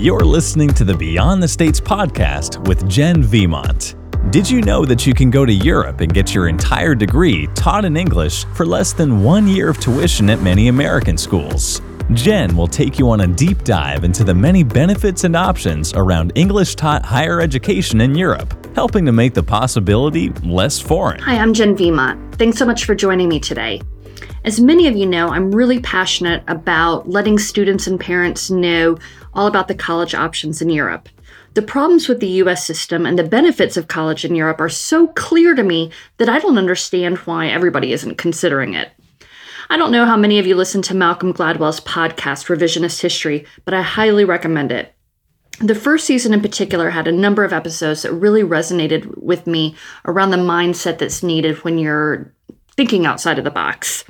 You're listening to the Beyond the States podcast with Jenn Viemont. Did you know that you can go to Europe and get your entire degree taught in English for less than one year of tuition at many American schools? Jenn will take you on a deep dive into the many benefits and options around English taught higher education in Europe, helping to make the possibility less foreign. Hi, I'm Jenn Viemont. Thanks so much for joining me today. As many of you know, I'm really passionate about letting students and parents know all about the college options in Europe. The problems with the US system and the benefits of college in Europe are so clear to me that I don't understand why everybody isn't considering it. I don't know how many of you listen to Malcolm Gladwell's podcast, Revisionist History, but I highly recommend it. The first season in particular had a number of episodes that really resonated with me around the mindset that's needed when you're thinking outside of the box.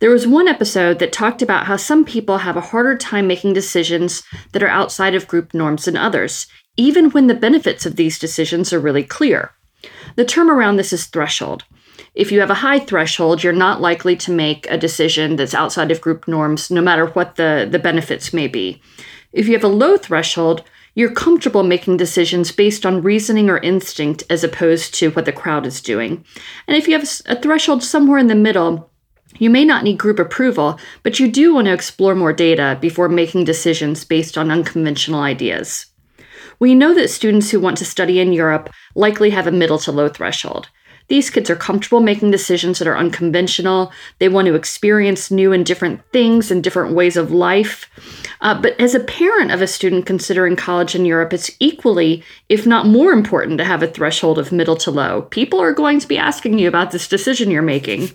There was one episode that talked about how some people have a harder time making decisions that are outside of group norms than others, even when the benefits of these decisions are really clear. The term around this is threshold. If you have a high threshold, you're not likely to make a decision that's outside of group norms, no matter what the, the benefits may be. If you have a low threshold, you're comfortable making decisions based on reasoning or instinct as opposed to what the crowd is doing. And if you have a threshold somewhere in the middle, you may not need group approval, but you do want to explore more data before making decisions based on unconventional ideas. We know that students who want to study in Europe likely have a middle to low threshold. These kids are comfortable making decisions that are unconventional. They want to experience new and different things and different ways of life. Uh, but as a parent of a student considering college in Europe, it's equally, if not more important, to have a threshold of middle to low. People are going to be asking you about this decision you're making.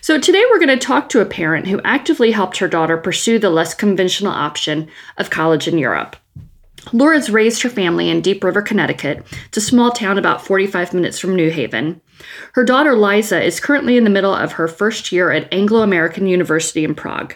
So today we're going to talk to a parent who actively helped her daughter pursue the less conventional option of college in Europe. Laura's raised her family in Deep River, Connecticut. It's a small town about 45 minutes from New Haven. Her daughter Liza is currently in the middle of her first year at Anglo American University in Prague.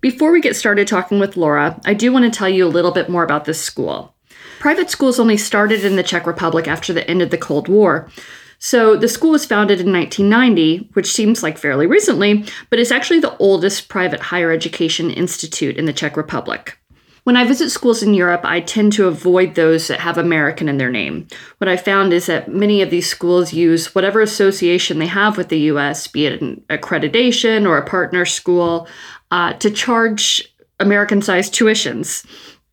Before we get started talking with Laura, I do want to tell you a little bit more about this school. Private schools only started in the Czech Republic after the end of the Cold War. So the school was founded in 1990, which seems like fairly recently, but it's actually the oldest private higher education institute in the Czech Republic. When I visit schools in Europe, I tend to avoid those that have American in their name. What I found is that many of these schools use whatever association they have with the US, be it an accreditation or a partner school, uh, to charge American sized tuitions.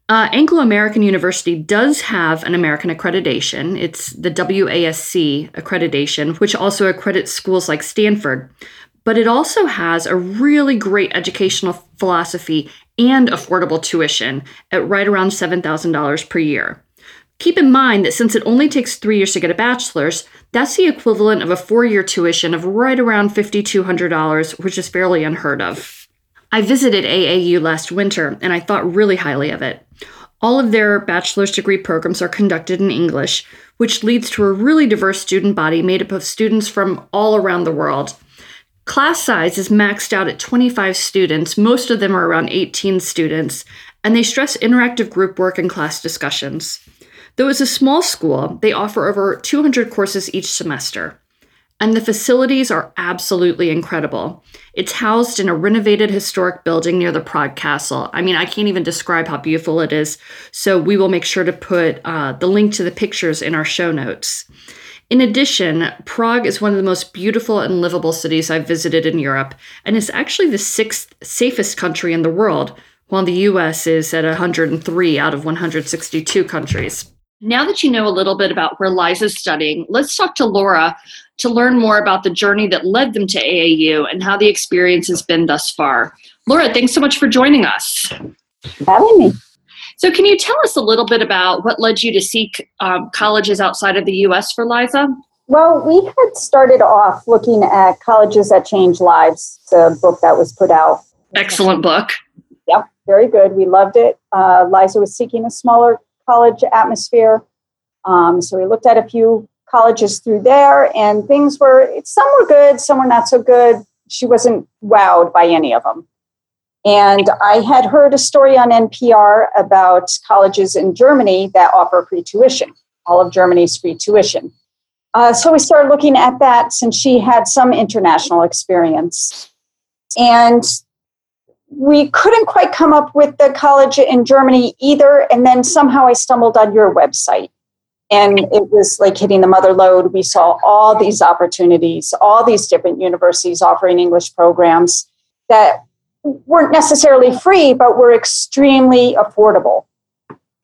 Uh, Anglo American University does have an American accreditation. It's the WASC accreditation, which also accredits schools like Stanford. But it also has a really great educational philosophy and affordable tuition at right around $7,000 per year. Keep in mind that since it only takes three years to get a bachelor's, that's the equivalent of a four year tuition of right around $5,200, which is fairly unheard of. I visited AAU last winter and I thought really highly of it. All of their bachelor's degree programs are conducted in English, which leads to a really diverse student body made up of students from all around the world. Class size is maxed out at 25 students, most of them are around 18 students, and they stress interactive group work and class discussions. Though it's a small school, they offer over 200 courses each semester. And the facilities are absolutely incredible. It's housed in a renovated historic building near the Prague Castle. I mean, I can't even describe how beautiful it is. So, we will make sure to put uh, the link to the pictures in our show notes. In addition, Prague is one of the most beautiful and livable cities I've visited in Europe, and is actually the sixth safest country in the world, while the US is at 103 out of 162 countries. Now that you know a little bit about where Liza's studying, let's talk to Laura to learn more about the journey that led them to AAU and how the experience has been thus far. Laura, thanks so much for joining us. Having me. So, can you tell us a little bit about what led you to seek um, colleges outside of the US for Liza? Well, we had started off looking at colleges that change Lives, the book that was put out. Excellent book. Yep, very good. We loved it. Uh, Liza was seeking a smaller college atmosphere. Um, so we looked at a few colleges through there, and things were, some were good, some were not so good. She wasn't wowed by any of them. And I had heard a story on NPR about colleges in Germany that offer free tuition. All of Germany's free tuition. Uh, so we started looking at that since she had some international experience. And we couldn't quite come up with the college in Germany either. And then somehow I stumbled on your website. And it was like hitting the mother lode. We saw all these opportunities, all these different universities offering English programs that weren't necessarily free, but were extremely affordable.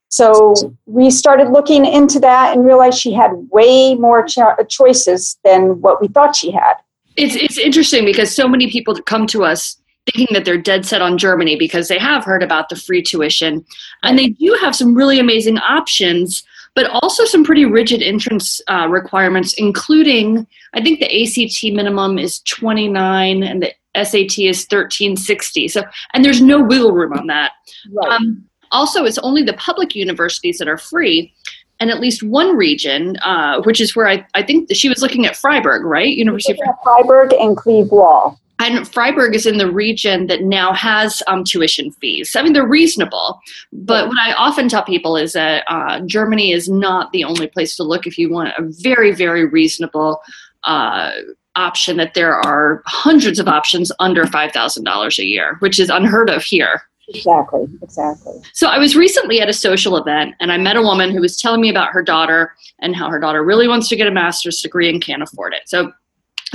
So we started looking into that and realized she had way more cho- choices than what we thought she had. It's, it's interesting because so many people come to us thinking that they're dead set on Germany because they have heard about the free tuition. And they do have some really amazing options, but also some pretty rigid entrance uh, requirements, including I think the ACT minimum is 29 and the SAT is 1360. So, and there's no wiggle room on that. Right. Um, also, it's only the public universities that are free. And at least one region, uh, which is where I, I think she was looking at Freiburg, right? University of Freiburg and Cleveland. And Freiburg is in the region that now has um, tuition fees. I mean, they're reasonable. But what I often tell people is that uh, Germany is not the only place to look if you want a very, very reasonable uh, option, that there are hundreds of options under $5,000 a year, which is unheard of here. Exactly, exactly. So I was recently at a social event and I met a woman who was telling me about her daughter and how her daughter really wants to get a master's degree and can't afford it. So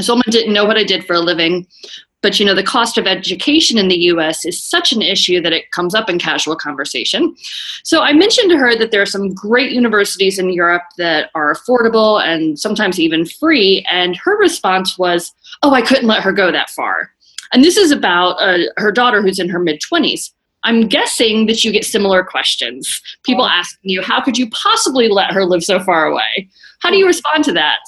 woman didn't know what I did for a living, but you know the cost of education in the US is such an issue that it comes up in casual conversation. So I mentioned to her that there are some great universities in Europe that are affordable and sometimes even free and her response was, "Oh, I couldn't let her go that far." And this is about uh, her daughter who's in her mid 20s. I'm guessing that you get similar questions. People asking you, how could you possibly let her live so far away? How do you respond to that?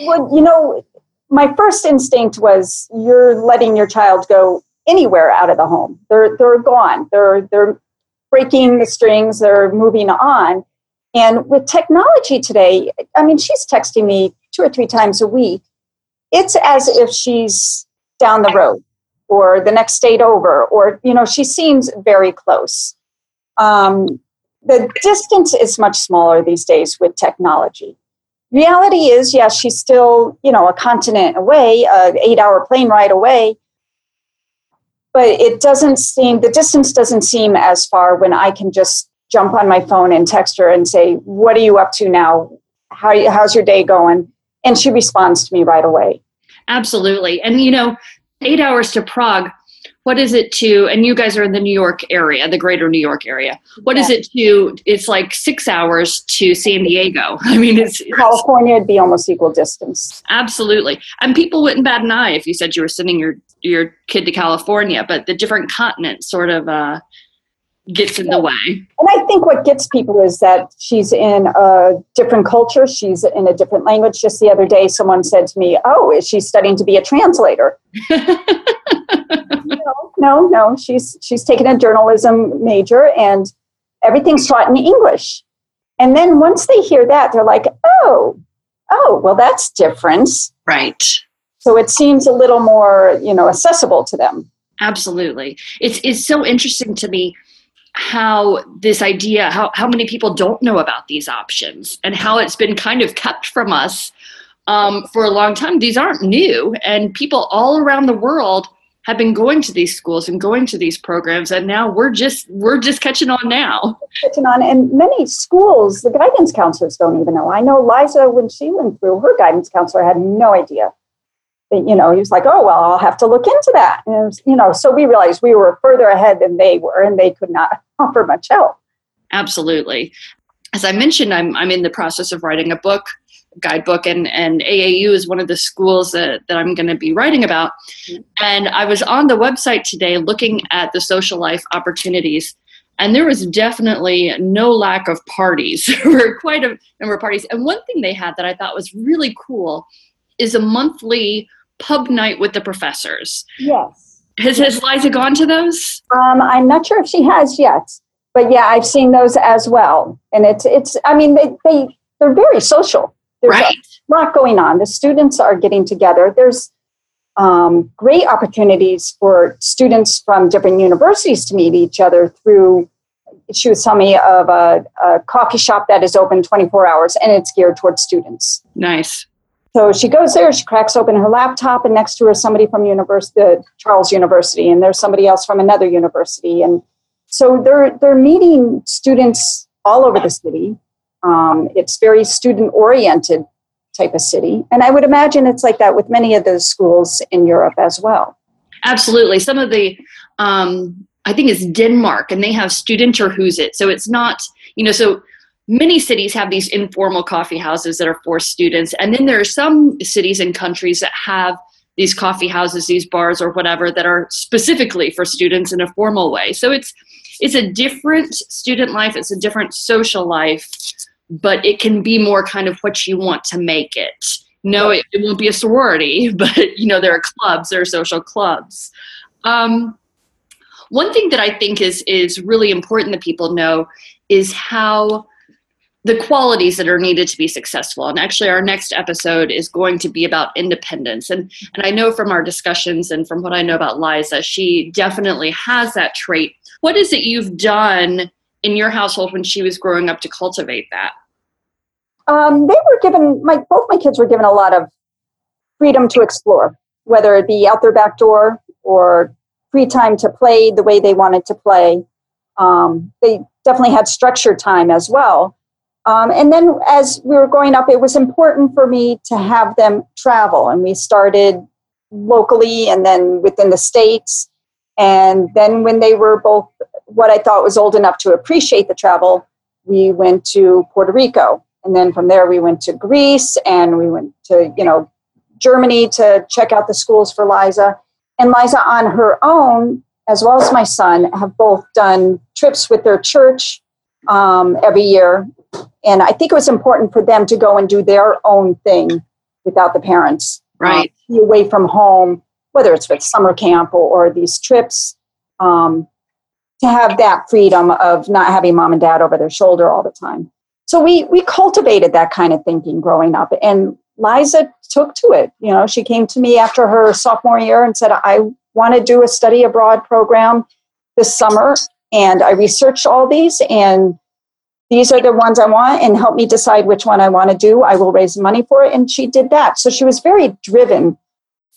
Well, you know, my first instinct was you're letting your child go anywhere out of the home. They're they're gone. They're they're breaking the strings, they're moving on. And with technology today, I mean, she's texting me two or three times a week. It's as if she's down the road or the next state over, or, you know, she seems very close. Um, the distance is much smaller these days with technology. Reality is, yes, she's still, you know, a continent away, an eight hour plane ride away. But it doesn't seem, the distance doesn't seem as far when I can just jump on my phone and text her and say, What are you up to now? How, how's your day going? And she responds to me right away. Absolutely. And, you know, eight hours to Prague, what is it to, and you guys are in the New York area, the greater New York area. What yeah. is it to, it's like six hours to San Diego. I mean, it's California would be almost equal distance. Absolutely. And people wouldn't bat an eye if you said you were sending your, your kid to California, but the different continents sort of, uh, gets in the way. And I think what gets people is that she's in a different culture, she's in a different language. Just the other day, someone said to me, Oh, is she studying to be a translator? no, no, no. She's she's taken a journalism major and everything's taught in English. And then once they hear that, they're like, Oh, oh, well, that's different. Right. So it seems a little more, you know, accessible to them. Absolutely. It's it's so interesting to me how this idea how, how many people don't know about these options and how it's been kind of kept from us um, for a long time. These aren't new and people all around the world have been going to these schools and going to these programs and now we're just we're just catching on now. Catching on and many schools the guidance counselors don't even know. I know liza when she went through her guidance counselor had no idea you know, he was like, oh, well, I'll have to look into that. And, you know, so we realized we were further ahead than they were and they could not offer much help. Absolutely. As I mentioned, I'm, I'm in the process of writing a book, guidebook, and, and AAU is one of the schools that, that I'm going to be writing about. And I was on the website today looking at the social life opportunities and there was definitely no lack of parties. there were quite a number of parties. And one thing they had that I thought was really cool is a monthly pub night with the professors. Yes. Has, has Liza gone to those? Um, I'm not sure if she has yet, but yeah, I've seen those as well. And it's, it's I mean, they, they, they're very social. There's right. a lot going on. The students are getting together. There's um, great opportunities for students from different universities to meet each other through she was telling me of a, a, coffee shop that is open 24 hours and it's geared towards students. Nice. So she goes there, she cracks open her laptop, and next to her is somebody from university, Charles University, and there's somebody else from another university. And so they're, they're meeting students all over the city. Um, it's very student oriented type of city. And I would imagine it's like that with many of those schools in Europe as well. Absolutely. Some of the, um, I think it's Denmark, and they have Studenterhuset. So it's not, you know, so many cities have these informal coffee houses that are for students. And then there are some cities and countries that have these coffee houses, these bars, or whatever that are specifically for students in a formal way. So it's, it's a different student life, it's a different social life but it can be more kind of what you want to make it. No, it, it won't be a sorority, but you know there are clubs, there are social clubs. Um, one thing that I think is is really important that people know is how the qualities that are needed to be successful. And actually, our next episode is going to be about independence. And and I know from our discussions and from what I know about Liza, she definitely has that trait. What is it you've done in your household when she was growing up to cultivate that? Um, they were given my both my kids were given a lot of freedom to explore, whether it be out their back door or free time to play the way they wanted to play. Um, they definitely had structure time as well. Um, and then as we were growing up, it was important for me to have them travel, and we started locally and then within the states. And then when they were both what I thought was old enough to appreciate the travel, we went to Puerto Rico. And then from there, we went to Greece and we went to, you know, Germany to check out the schools for Liza. And Liza, on her own, as well as my son, have both done trips with their church um, every year. And I think it was important for them to go and do their own thing without the parents. Right. Um, be away from home, whether it's with summer camp or, or these trips. Um, to have that freedom of not having mom and dad over their shoulder all the time. So we we cultivated that kind of thinking growing up, and Liza took to it. You know, she came to me after her sophomore year and said, "I want to do a study abroad program this summer," and I researched all these and. These are the ones I want, and help me decide which one I want to do. I will raise money for it. And she did that. So she was very driven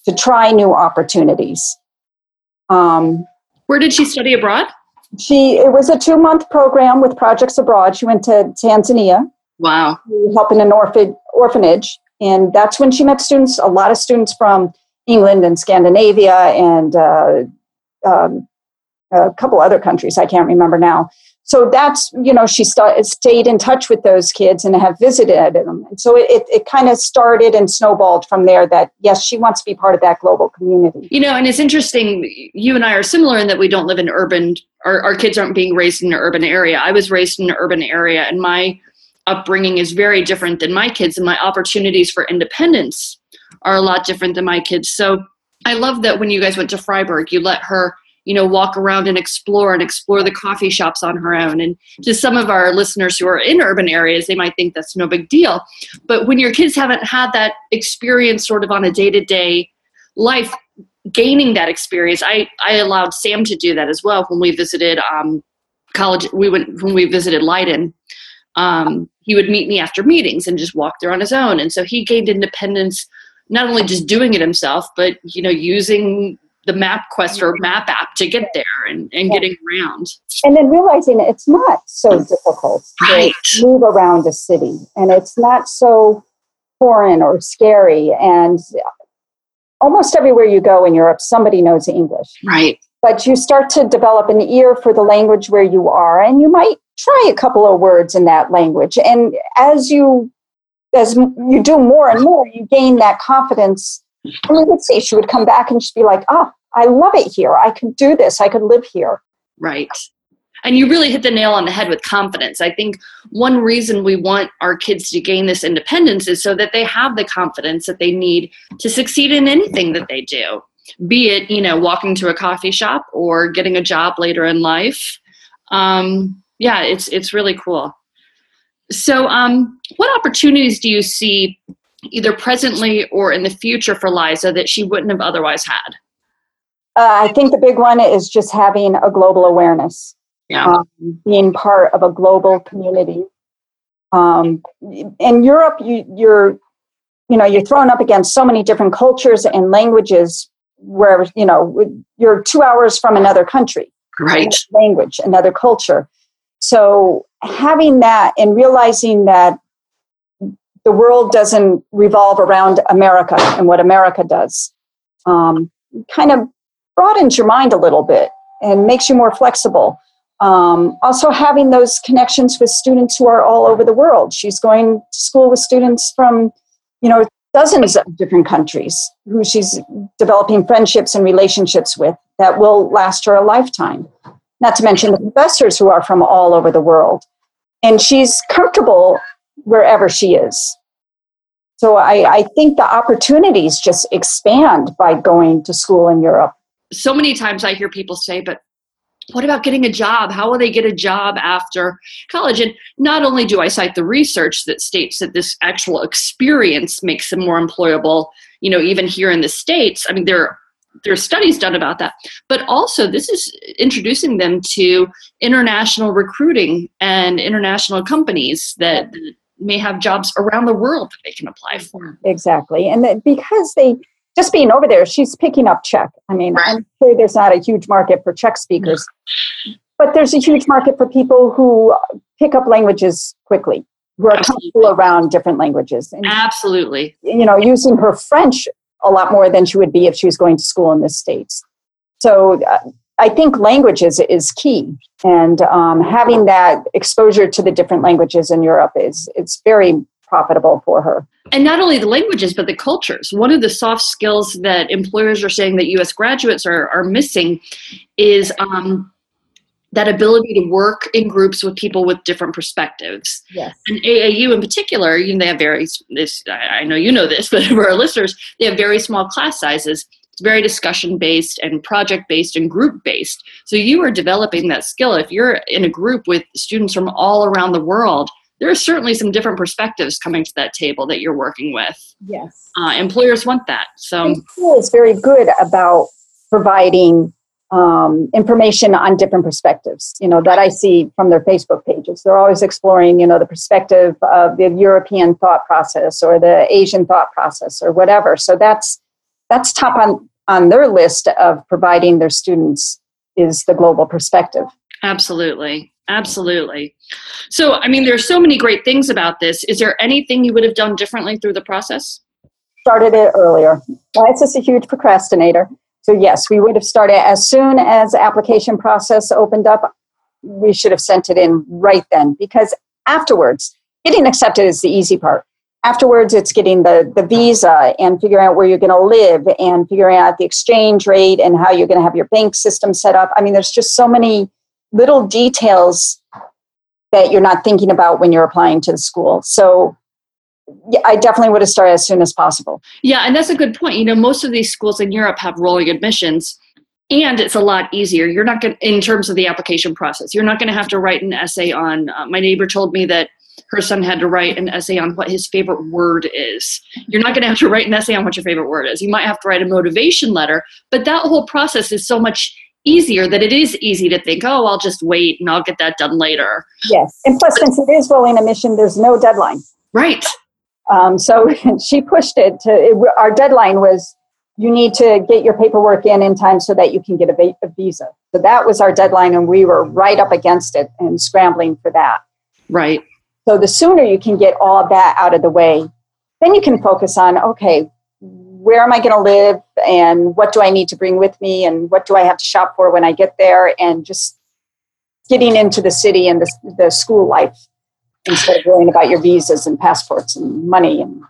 to try new opportunities. Um, Where did she study abroad? she it was a two month program with projects abroad she went to tanzania wow helping an orphan, orphanage and that's when she met students a lot of students from england and scandinavia and uh, um, a couple other countries i can't remember now so that's you know she st- stayed in touch with those kids and have visited them. And so it, it, it kind of started and snowballed from there that yes she wants to be part of that global community. You know and it's interesting you and i are similar in that we don't live in urban our, our kids aren't being raised in an urban area. I was raised in an urban area and my upbringing is very different than my kids and my opportunities for independence are a lot different than my kids. So i love that when you guys went to freiburg you let her you know walk around and explore and explore the coffee shops on her own. And to some of our listeners who are in urban areas they might think that's no big deal. But when your kids haven't had that experience sort of on a day-to-day life gaining that experience i i allowed sam to do that as well when we visited um, college we went when we visited leiden. Um, he would meet me after meetings and just walk there on his own. And so he gained independence not only just doing it himself but you know using the map quest or map app to get there and, and yeah. getting around. And then realizing it's not so difficult right. to move around a city and it's not so foreign or scary. And almost everywhere you go in Europe, somebody knows English. Right. But you start to develop an ear for the language where you are, and you might try a couple of words in that language. And as you as you do more and more, you gain that confidence and we would see she would come back and she'd be like, oh, I love it here. I can do this. I can live here. Right. And you really hit the nail on the head with confidence. I think one reason we want our kids to gain this independence is so that they have the confidence that they need to succeed in anything that they do. Be it, you know, walking to a coffee shop or getting a job later in life. Um, yeah, it's it's really cool. So, um, what opportunities do you see either presently or in the future for Liza that she wouldn't have otherwise had? Uh, I think the big one is just having a global awareness. Yeah. Um, being part of a global community. Um, in Europe, you, you're, you you know you're thrown up against so many different cultures and languages where you know you're two hours from another country right language another culture so having that and realizing that the world doesn't revolve around america and what america does um, kind of broadens your mind a little bit and makes you more flexible um, also having those connections with students who are all over the world she's going to school with students from you know dozens of different countries who she's developing friendships and relationships with that will last her a lifetime. Not to mention the professors who are from all over the world. And she's comfortable wherever she is. So I, I think the opportunities just expand by going to school in Europe. So many times I hear people say, but what about getting a job? How will they get a job after college? And not only do I cite the research that states that this actual experience makes them more employable, you know, even here in the States, I mean, there, are there are studies done about that, but also this is introducing them to international recruiting and international companies that may have jobs around the world that they can apply for. Exactly. And because they, just being over there, she's picking up Czech. I mean, right. I'm sure there's not a huge market for Czech speakers, but there's a huge market for people who pick up languages quickly, who are Absolutely. comfortable around different languages. And, Absolutely. You know, using her French a lot more than she would be if she was going to school in the States. So uh, I think languages is key. And um, having that exposure to the different languages in Europe is it's very profitable for her. And not only the languages, but the cultures. One of the soft skills that employers are saying that US graduates are, are missing is um, that ability to work in groups with people with different perspectives. Yes. And AAU in particular, you know, they have very, this, I know you know this, but for our listeners, they have very small class sizes. It's very discussion based and project based and group based. So you are developing that skill. If you're in a group with students from all around the world, there are certainly some different perspectives coming to that table that you're working with. Yes. Uh, employers want that. So school is very good about providing um, information on different perspectives. You know that I see from their Facebook pages. They're always exploring, you know, the perspective of the European thought process or the Asian thought process or whatever. So that's that's top on on their list of providing their students is the global perspective. Absolutely. Absolutely. So, I mean, there's so many great things about this. Is there anything you would have done differently through the process? Started it earlier. Well, just a huge procrastinator. So, yes, we would have started as soon as application process opened up. We should have sent it in right then because afterwards, getting accepted is the easy part. Afterwards, it's getting the, the visa and figuring out where you're going to live and figuring out the exchange rate and how you're going to have your bank system set up. I mean, there's just so many little details that you're not thinking about when you're applying to the school. So yeah, I definitely would have started as soon as possible. Yeah, and that's a good point. You know, most of these schools in Europe have rolling admissions and it's a lot easier. You're not going in terms of the application process. You're not going to have to write an essay on uh, my neighbor told me that her son had to write an essay on what his favorite word is. You're not going to have to write an essay on what your favorite word is. You might have to write a motivation letter, but that whole process is so much easier that it is easy to think, oh, I'll just wait and I'll get that done later. Yes. And plus, since it is rolling admission, there's no deadline. Right. Um, so she pushed it to, it, our deadline was you need to get your paperwork in in time so that you can get a, a visa. So that was our deadline, and we were right up against it and scrambling for that. Right. So the sooner you can get all of that out of the way, then you can focus on okay, where am I going to live and what do I need to bring with me and what do I have to shop for when I get there and just getting into the city and the, the school life instead of worrying about your visas and passports and money and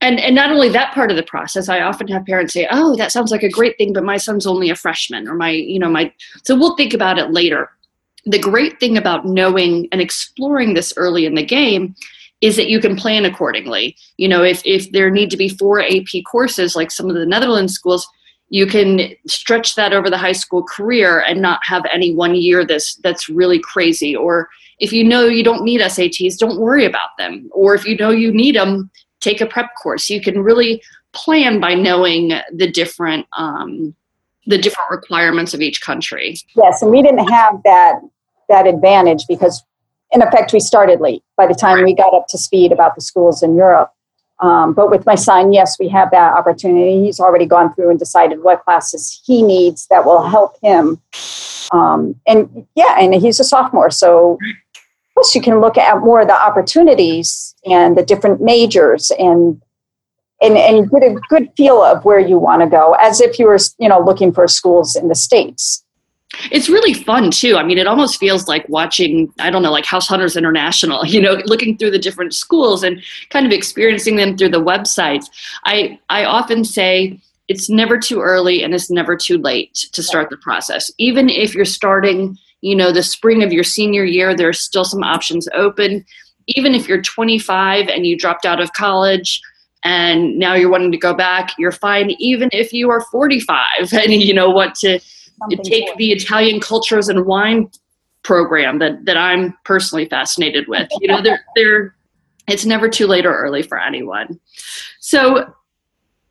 and and not only that part of the process i often have parents say oh that sounds like a great thing but my son's only a freshman or my you know my so we'll think about it later the great thing about knowing and exploring this early in the game is that you can plan accordingly. You know, if, if there need to be four AP courses like some of the Netherlands schools, you can stretch that over the high school career and not have any one year that's that's really crazy. Or if you know you don't need SATs, don't worry about them. Or if you know you need them, take a prep course. You can really plan by knowing the different um, the different requirements of each country. Yes, and we didn't have that that advantage because in effect, we started late by the time we got up to speed about the schools in Europe. Um, but with my son, yes, we have that opportunity. He's already gone through and decided what classes he needs that will help him. Um, and yeah, and he's a sophomore, so plus you can look at more of the opportunities and the different majors and and and get a good feel of where you want to go, as if you were you know looking for schools in the states. It's really fun too. I mean, it almost feels like watching, I don't know, like House Hunters International, you know, looking through the different schools and kind of experiencing them through the websites. I, I often say it's never too early and it's never too late to start the process. Even if you're starting, you know, the spring of your senior year, there's still some options open. Even if you're 25 and you dropped out of college, and now you're wanting to go back, you're fine. Even if you are 45 and you know want to take the Italian cultures and wine program that that I'm personally fascinated with. You know, they're they're it's never too late or early for anyone. So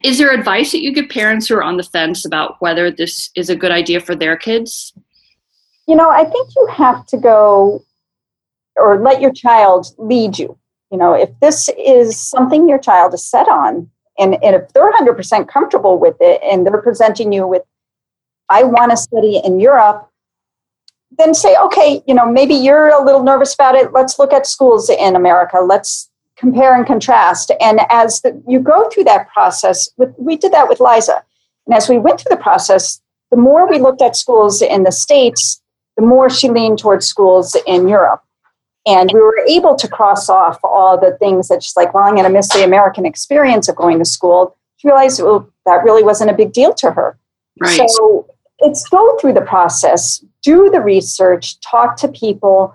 is there advice that you give parents who are on the fence about whether this is a good idea for their kids? You know, I think you have to go or let your child lead you. You know, if this is something your child is set on, and, and if they're 100% comfortable with it and they're presenting you with I want to study in Europe, then say, okay, you know, maybe you're a little nervous about it. Let's look at schools in America. Let's compare and contrast. And as the, you go through that process, with, we did that with Liza. And as we went through the process, the more we looked at schools in the States, the more she leaned towards schools in Europe. And we were able to cross off all the things that she's like, well, I'm going to miss the American experience of going to school. She realized well, that really wasn't a big deal to her. Right. So it's go through the process, do the research, talk to people,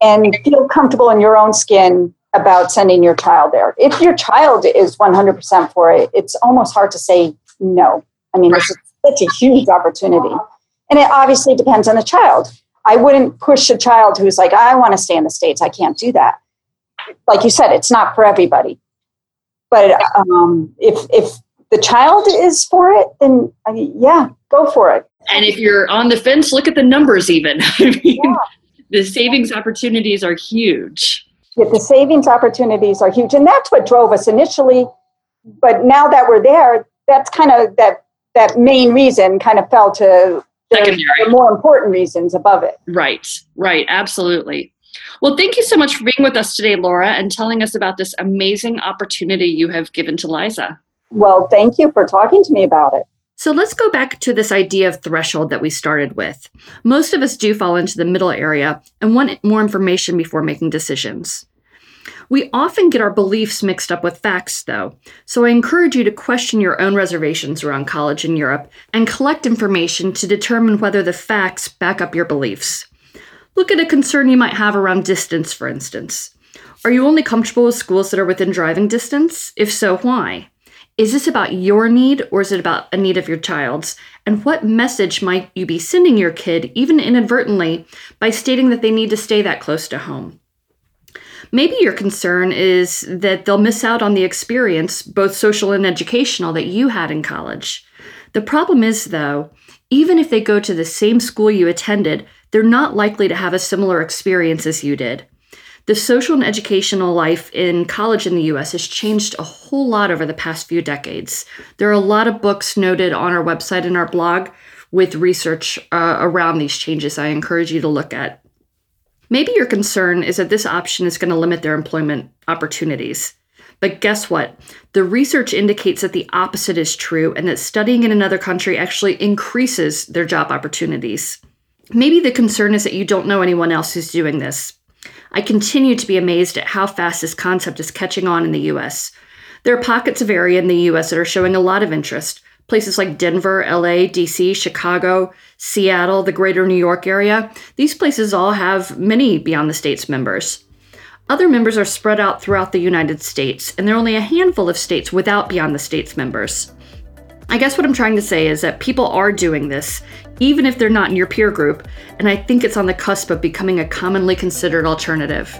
and feel comfortable in your own skin about sending your child there. If your child is 100% for it, it's almost hard to say no. I mean, it's such a huge opportunity. And it obviously depends on the child. I wouldn't push a child who's like, I want to stay in the States. I can't do that. Like you said, it's not for everybody. But um, if, if the child is for it, then uh, yeah, go for it. And if you're on the fence, look at the numbers even. I mean, yeah. the savings opportunities are huge. Yeah, the savings opportunities are huge. And that's what drove us initially. But now that we're there, that's kind of that that main reason kind of fell to the, the more important reasons above it. Right, right, absolutely. Well, thank you so much for being with us today, Laura, and telling us about this amazing opportunity you have given to Liza. Well, thank you for talking to me about it. So let's go back to this idea of threshold that we started with. Most of us do fall into the middle area and want more information before making decisions. We often get our beliefs mixed up with facts, though, so I encourage you to question your own reservations around college in Europe and collect information to determine whether the facts back up your beliefs. Look at a concern you might have around distance, for instance. Are you only comfortable with schools that are within driving distance? If so, why? Is this about your need or is it about a need of your child's? And what message might you be sending your kid, even inadvertently, by stating that they need to stay that close to home? Maybe your concern is that they'll miss out on the experience, both social and educational, that you had in college. The problem is, though, even if they go to the same school you attended, they're not likely to have a similar experience as you did. The social and educational life in college in the US has changed a whole lot over the past few decades. There are a lot of books noted on our website and our blog with research uh, around these changes I encourage you to look at. Maybe your concern is that this option is going to limit their employment opportunities. But guess what? The research indicates that the opposite is true and that studying in another country actually increases their job opportunities. Maybe the concern is that you don't know anyone else who's doing this. I continue to be amazed at how fast this concept is catching on in the US. There are pockets of area in the US that are showing a lot of interest. Places like Denver, LA, DC, Chicago, Seattle, the greater New York area, these places all have many Beyond the States members. Other members are spread out throughout the United States, and there are only a handful of states without Beyond the States members. I guess what I'm trying to say is that people are doing this, even if they're not in your peer group, and I think it's on the cusp of becoming a commonly considered alternative.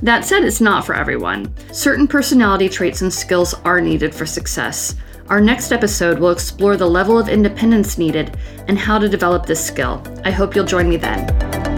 That said, it's not for everyone. Certain personality traits and skills are needed for success. Our next episode will explore the level of independence needed and how to develop this skill. I hope you'll join me then.